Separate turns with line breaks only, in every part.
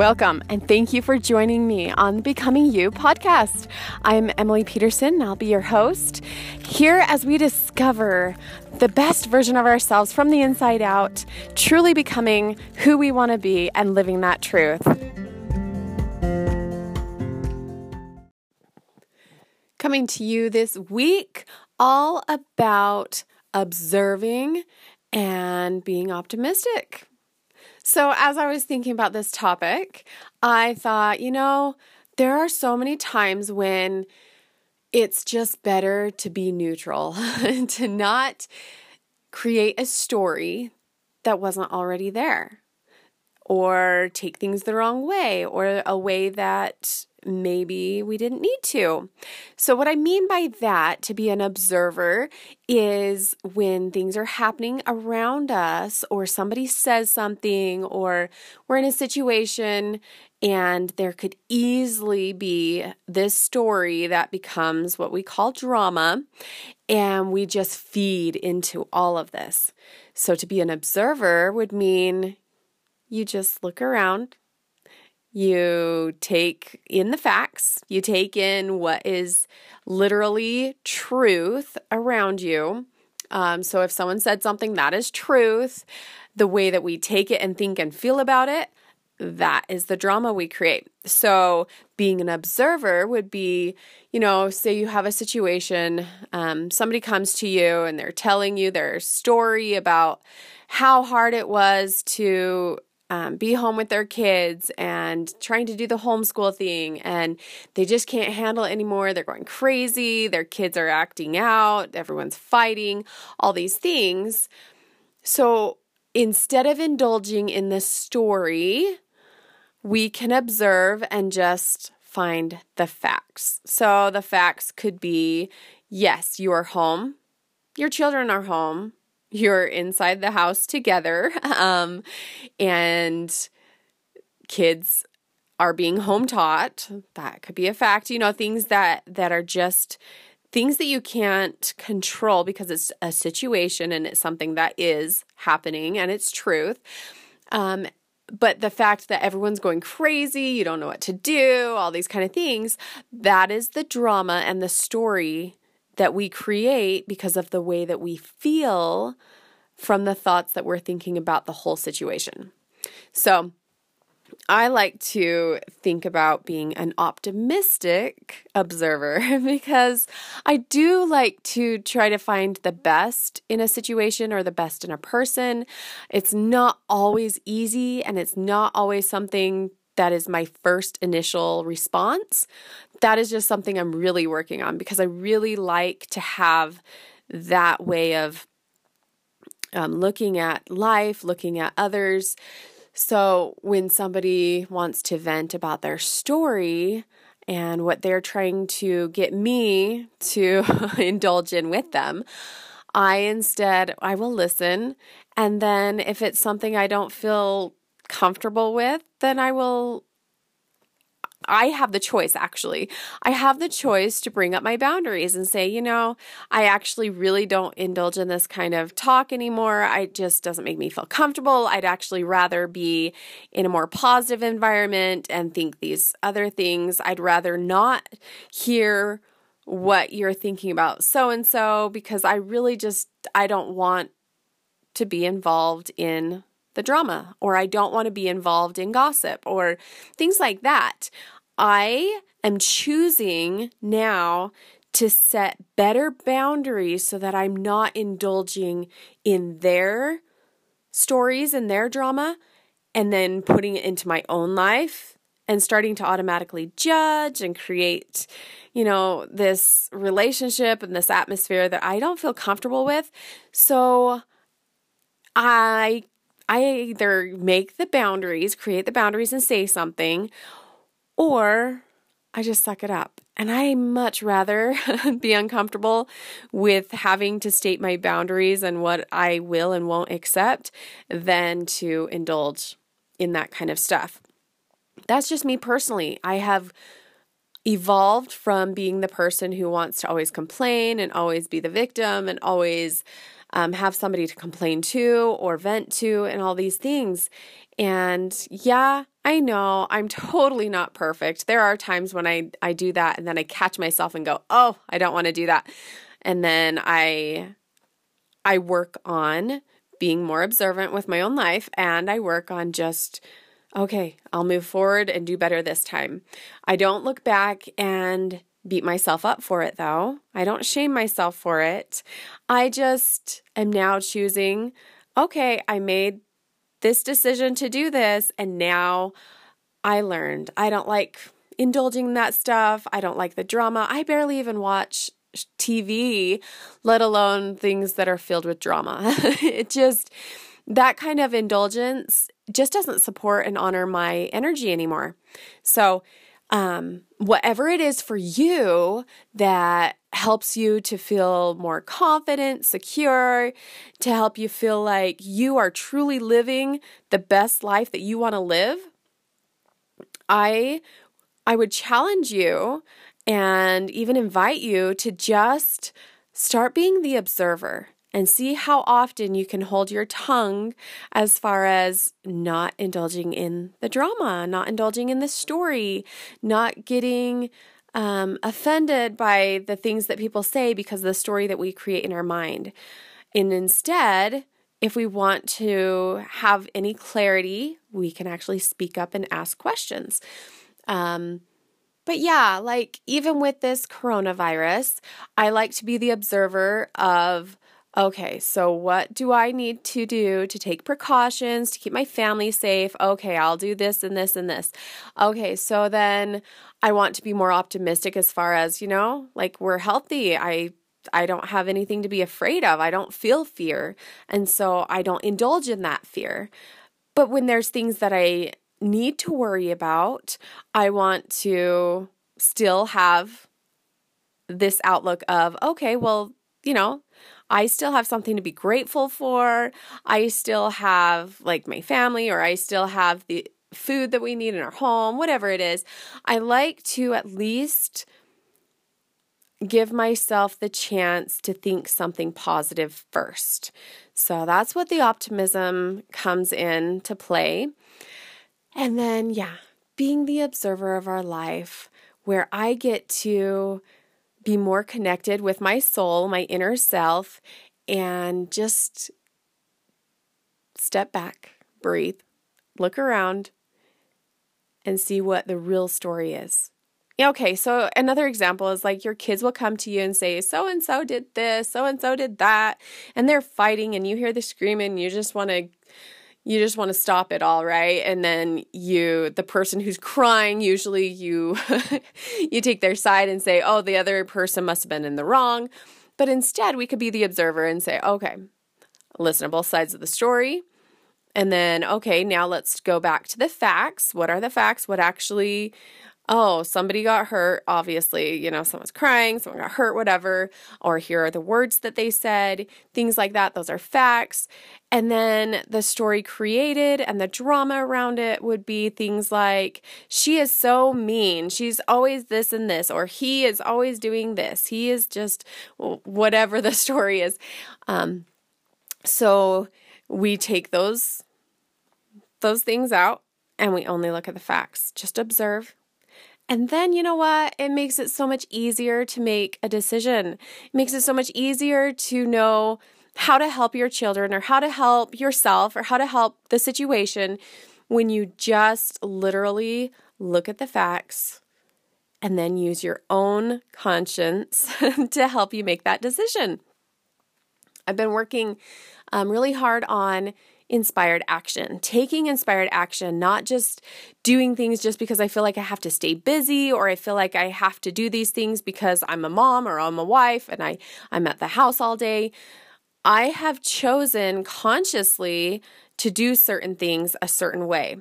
Welcome, and thank you for joining me on the Becoming You podcast. I'm Emily Peterson, and I'll be your host here as we discover the best version of ourselves from the inside out, truly becoming who we want to be and living that truth. Coming to you this week, all about observing and being optimistic. So, as I was thinking about this topic, I thought, you know, there are so many times when it's just better to be neutral, to not create a story that wasn't already there, or take things the wrong way, or a way that maybe we didn't need to. So, what I mean by that, to be an observer, is when things are happening around us, or somebody says something, or we're in a situation and there could easily be this story that becomes what we call drama, and we just feed into all of this. So, to be an observer would mean you just look around you take in the facts, you take in what is literally truth around you. Um, so if someone said something that is truth, the way that we take it and think and feel about it, that is the drama we create. So, being an observer would be, you know, say you have a situation, um, somebody comes to you and they're telling you their story about how hard it was to um, be home with their kids and trying to do the homeschool thing and they just can't handle it anymore. They're going crazy. Their kids are acting out. Everyone's fighting, all these things. So instead of indulging in the story, we can observe and just find the facts. So the facts could be yes, you are home, your children are home, you're inside the house together um, and kids are being home taught. That could be a fact you know things that that are just things that you can't control because it's a situation and it's something that is happening and it's truth. Um, but the fact that everyone's going crazy, you don't know what to do, all these kind of things, that is the drama and the story that we create because of the way that we feel from the thoughts that we're thinking about the whole situation. So, I like to think about being an optimistic observer because I do like to try to find the best in a situation or the best in a person. It's not always easy and it's not always something that is my first initial response that is just something I'm really working on because I really like to have that way of um, looking at life, looking at others. So when somebody wants to vent about their story and what they're trying to get me to indulge in with them, I instead I will listen and then if it's something I don't feel comfortable with, then I will I have the choice actually. I have the choice to bring up my boundaries and say, you know, I actually really don't indulge in this kind of talk anymore. I just doesn't make me feel comfortable. I'd actually rather be in a more positive environment and think these other things. I'd rather not hear what you're thinking about so and so because I really just I don't want to be involved in the drama, or I don't want to be involved in gossip, or things like that. I am choosing now to set better boundaries so that I'm not indulging in their stories and their drama and then putting it into my own life and starting to automatically judge and create, you know, this relationship and this atmosphere that I don't feel comfortable with. So I I either make the boundaries, create the boundaries and say something, or I just suck it up. And I much rather be uncomfortable with having to state my boundaries and what I will and won't accept than to indulge in that kind of stuff. That's just me personally. I have evolved from being the person who wants to always complain and always be the victim and always um, have somebody to complain to or vent to and all these things. And yeah, I know I'm totally not perfect. There are times when I, I do that and then I catch myself and go, oh, I don't want to do that. And then I I work on being more observant with my own life and I work on just okay, I'll move forward and do better this time. I don't look back and beat myself up for it though. I don't shame myself for it. I just am now choosing, okay, I made this decision to do this and now I learned. I don't like indulging in that stuff. I don't like the drama. I barely even watch TV, let alone things that are filled with drama. it just, that kind of indulgence just doesn't support and honor my energy anymore. So, um, whatever it is for you that helps you to feel more confident, secure, to help you feel like you are truly living the best life that you want to live, I I would challenge you and even invite you to just start being the observer and see how often you can hold your tongue as far as not indulging in the drama, not indulging in the story, not getting um, offended by the things that people say because of the story that we create in our mind. And instead, if we want to have any clarity, we can actually speak up and ask questions. Um, but yeah, like even with this coronavirus, I like to be the observer of Okay, so what do I need to do to take precautions to keep my family safe? Okay, I'll do this and this and this. Okay, so then I want to be more optimistic as far as, you know, like we're healthy. I I don't have anything to be afraid of. I don't feel fear. And so I don't indulge in that fear. But when there's things that I need to worry about, I want to still have this outlook of, okay, well, you know, I still have something to be grateful for. I still have like my family, or I still have the food that we need in our home, whatever it is. I like to at least give myself the chance to think something positive first. So that's what the optimism comes in to play. And then, yeah, being the observer of our life, where I get to be more connected with my soul, my inner self, and just step back, breathe, look around, and see what the real story is. Okay, so another example is like your kids will come to you and say, so and so did this, so and so did that, and they're fighting, and you hear the screaming, you just want to you just want to stop it all right? And then you the person who's crying usually you you take their side and say oh the other person must have been in the wrong. But instead we could be the observer and say okay listen to both sides of the story. And then okay now let's go back to the facts. What are the facts? What actually oh, somebody got hurt, obviously, you know, someone's crying, someone got hurt, whatever, or here are the words that they said, things like that. Those are facts. And then the story created and the drama around it would be things like, she is so mean. She's always this and this, or he is always doing this. He is just whatever the story is. Um, so we take those those things out and we only look at the facts. Just observe, and then, you know what? It makes it so much easier to make a decision. It makes it so much easier to know how to help your children or how to help yourself or how to help the situation when you just literally look at the facts and then use your own conscience to help you make that decision. I've been working um, really hard on inspired action, taking inspired action, not just doing things just because I feel like I have to stay busy or I feel like I have to do these things because I'm a mom or I'm a wife and I, I'm at the house all day. I have chosen consciously to do certain things a certain way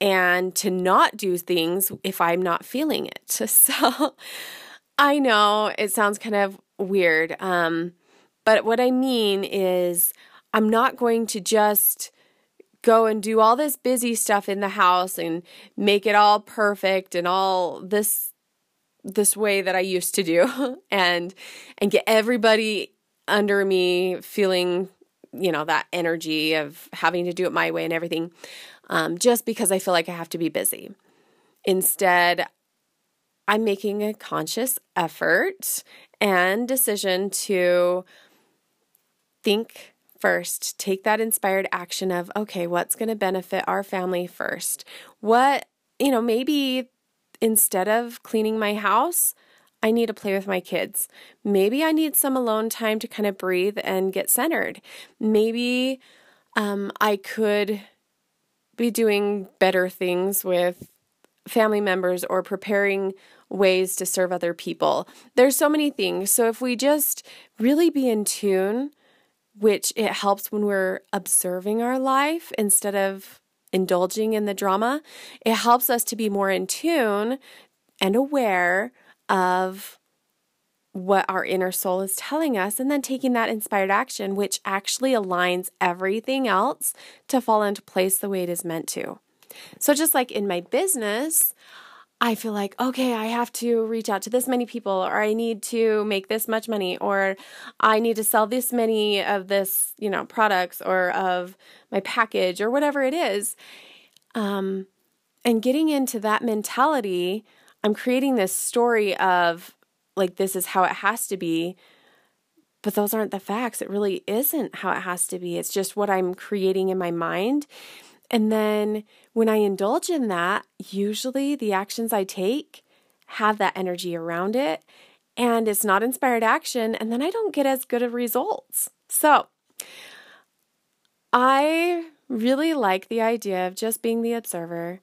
and to not do things if I'm not feeling it. So I know it sounds kind of weird, um, but what I mean is I'm not going to just go and do all this busy stuff in the house and make it all perfect and all this this way that I used to do and and get everybody under me feeling you know, that energy of having to do it my way and everything, um, just because I feel like I have to be busy. Instead, I'm making a conscious effort and decision to think first, take that inspired action of, okay, what's going to benefit our family first? What, you know, maybe instead of cleaning my house, I need to play with my kids. Maybe I need some alone time to kind of breathe and get centered. Maybe um, I could be doing better things with family members or preparing ways to serve other people. There's so many things. So if we just really be in tune, which it helps when we're observing our life instead of indulging in the drama, it helps us to be more in tune and aware of what our inner soul is telling us, and then taking that inspired action, which actually aligns everything else to fall into place the way it is meant to. So, just like in my business, I feel like, okay, I have to reach out to this many people, or I need to make this much money, or I need to sell this many of this, you know, products or of my package or whatever it is. Um, and getting into that mentality, I'm creating this story of like, this is how it has to be. But those aren't the facts. It really isn't how it has to be. It's just what I'm creating in my mind. And then when I indulge in that, usually the actions I take have that energy around it and it's not inspired action, and then I don't get as good of results. So I really like the idea of just being the observer,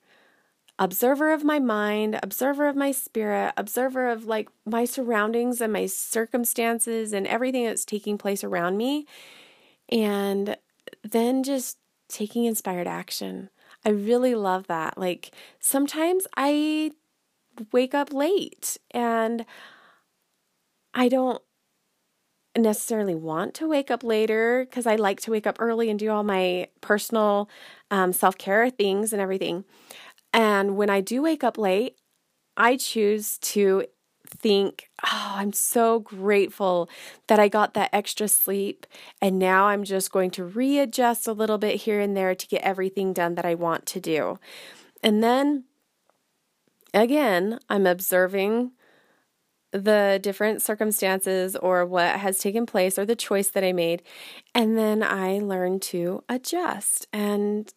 observer of my mind, observer of my spirit, observer of like my surroundings and my circumstances and everything that's taking place around me. And then just taking inspired action. I really love that. Like sometimes I wake up late and I don't necessarily want to wake up later because I like to wake up early and do all my personal um, self care things and everything. And when I do wake up late, I choose to think, oh, I'm so grateful that I got that extra sleep. And now I'm just going to readjust a little bit here and there to get everything done that I want to do. And then again, I'm observing the different circumstances or what has taken place or the choice that I made. And then I learn to adjust. And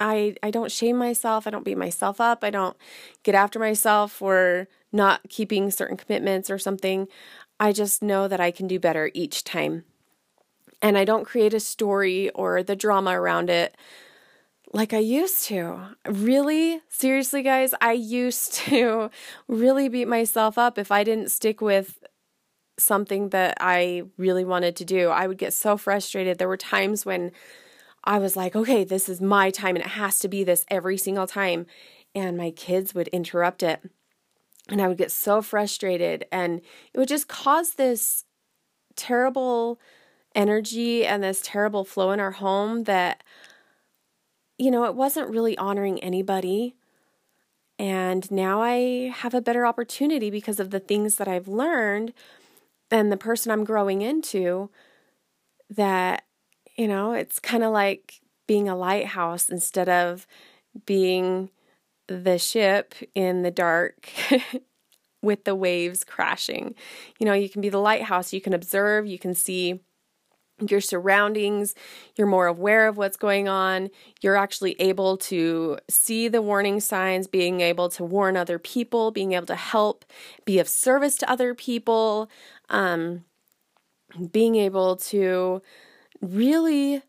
I I don't shame myself. I don't beat myself up. I don't get after myself for not keeping certain commitments or something. I just know that I can do better each time. And I don't create a story or the drama around it like I used to. Really, seriously, guys, I used to really beat myself up if I didn't stick with something that I really wanted to do. I would get so frustrated. There were times when I was like, okay, this is my time and it has to be this every single time. And my kids would interrupt it. And I would get so frustrated. And it would just cause this terrible energy and this terrible flow in our home that, you know, it wasn't really honoring anybody. And now I have a better opportunity because of the things that I've learned and the person I'm growing into that you know, it's kind of like being a lighthouse instead of being the ship in the dark with the waves crashing. You know, you can be the lighthouse, you can observe, you can see your surroundings, you're more aware of what's going on, you're actually able to see the warning signs, being able to warn other people, being able to help, be of service to other people, um, being able to really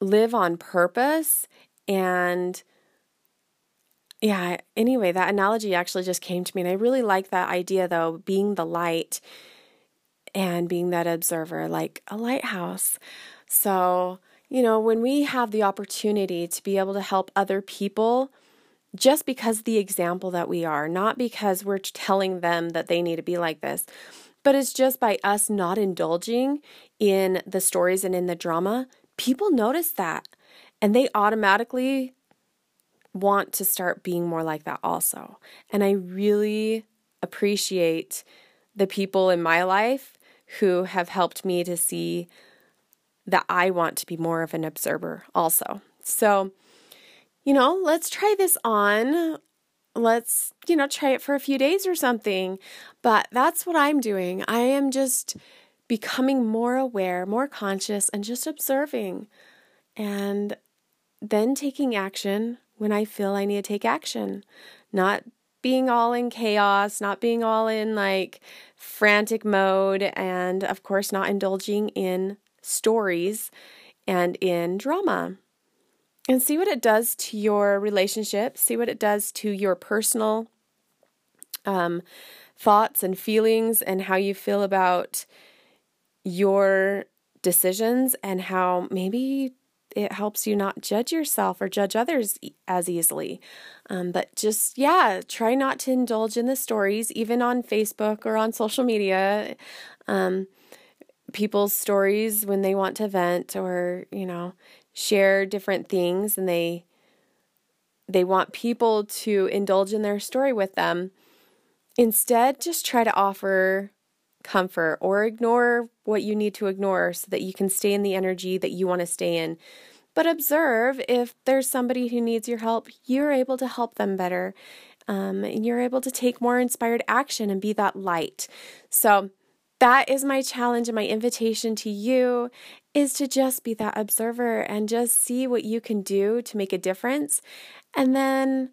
live on purpose and yeah, anyway, that analogy actually just came to me and I really like that idea though, being the light and being that observer like a lighthouse. So, you know, when we have the opportunity to be able to help other people just because the example that we are, not because we're telling them that they need to be like this, but it's just by us not indulging in the stories and in the drama, people notice that and they automatically want to start being more like that also. And I really appreciate the people in my life who have helped me to see that I want to be more of an observer also. So, you know, let's try this on. Let's, you know, try it for a few days or something. But that's what I'm doing. I am just becoming more aware, more conscious, and just observing. And then taking action when I feel I need to take action. Not being all in chaos, not being all in like frantic mode, and of course, not indulging in stories and in drama. And see what it does to your relationship, see what it does to your personal um, thoughts and feelings, and how you feel about your decisions, and how maybe it helps you not judge yourself or judge others as easily. Um, but just, yeah, try not to indulge in the stories, even on Facebook or on social media. Um, people's stories when they want to vent or, you know, share different things and they they want people to indulge in their story with them. Instead, just try to offer comfort or ignore what you need to ignore so that you can stay in the energy that you want to stay in. But observe if there's somebody who needs your help, you're able to help them better. Um, and you're able to take more inspired action and be that light. So, that is my challenge and my invitation to you is to just be that observer and just see what you can do to make a difference. And then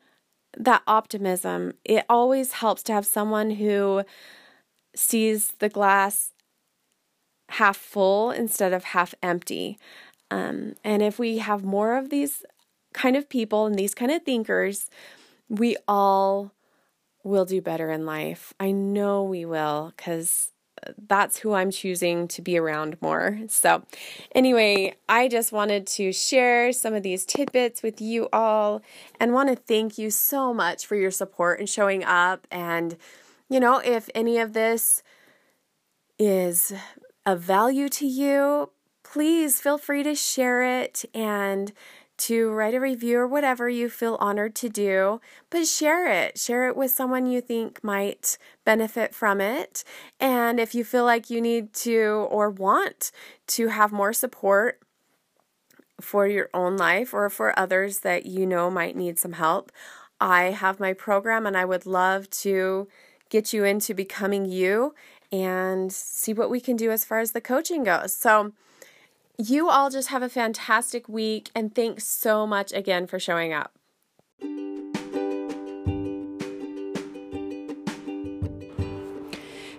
that optimism, it always helps to have someone who sees the glass half full instead of half empty. Um, and if we have more of these kind of people and these kind of thinkers, we all will do better in life. I know we will because that's who I'm choosing to be around more. So, anyway, I just wanted to share some of these tidbits with you all and want to thank you so much for your support and showing up. And, you know, if any of this is of value to you, please feel free to share it and to write a review or whatever you feel honored to do, but share it. Share it with someone you think might benefit from it. And if you feel like you need to or want to have more support for your own life or for others that you know might need some help, I have my program and I would love to get you into becoming you and see what we can do as far as the coaching goes. So, you all just have a fantastic week, and thanks so much again for showing up.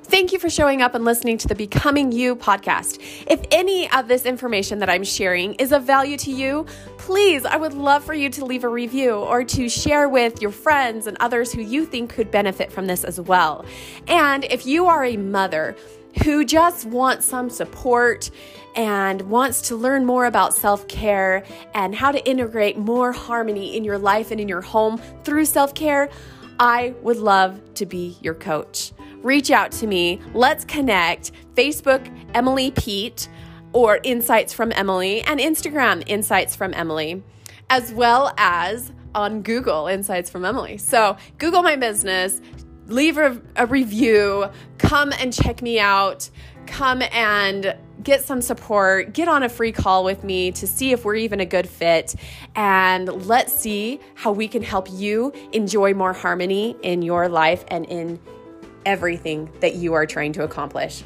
Thank you for showing up and listening to the Becoming You podcast. If any of this information that I'm sharing is of value to you, please, I would love for you to leave a review or to share with your friends and others who you think could benefit from this as well. And if you are a mother who just wants some support, and wants to learn more about self care and how to integrate more harmony in your life and in your home through self care, I would love to be your coach. Reach out to me. Let's connect. Facebook, Emily Pete, or Insights from Emily, and Instagram, Insights from Emily, as well as on Google, Insights from Emily. So, Google my business, leave a, a review, come and check me out, come and get some support, get on a free call with me to see if we're even a good fit, and let's see how we can help you enjoy more harmony in your life and in everything that you are trying to accomplish.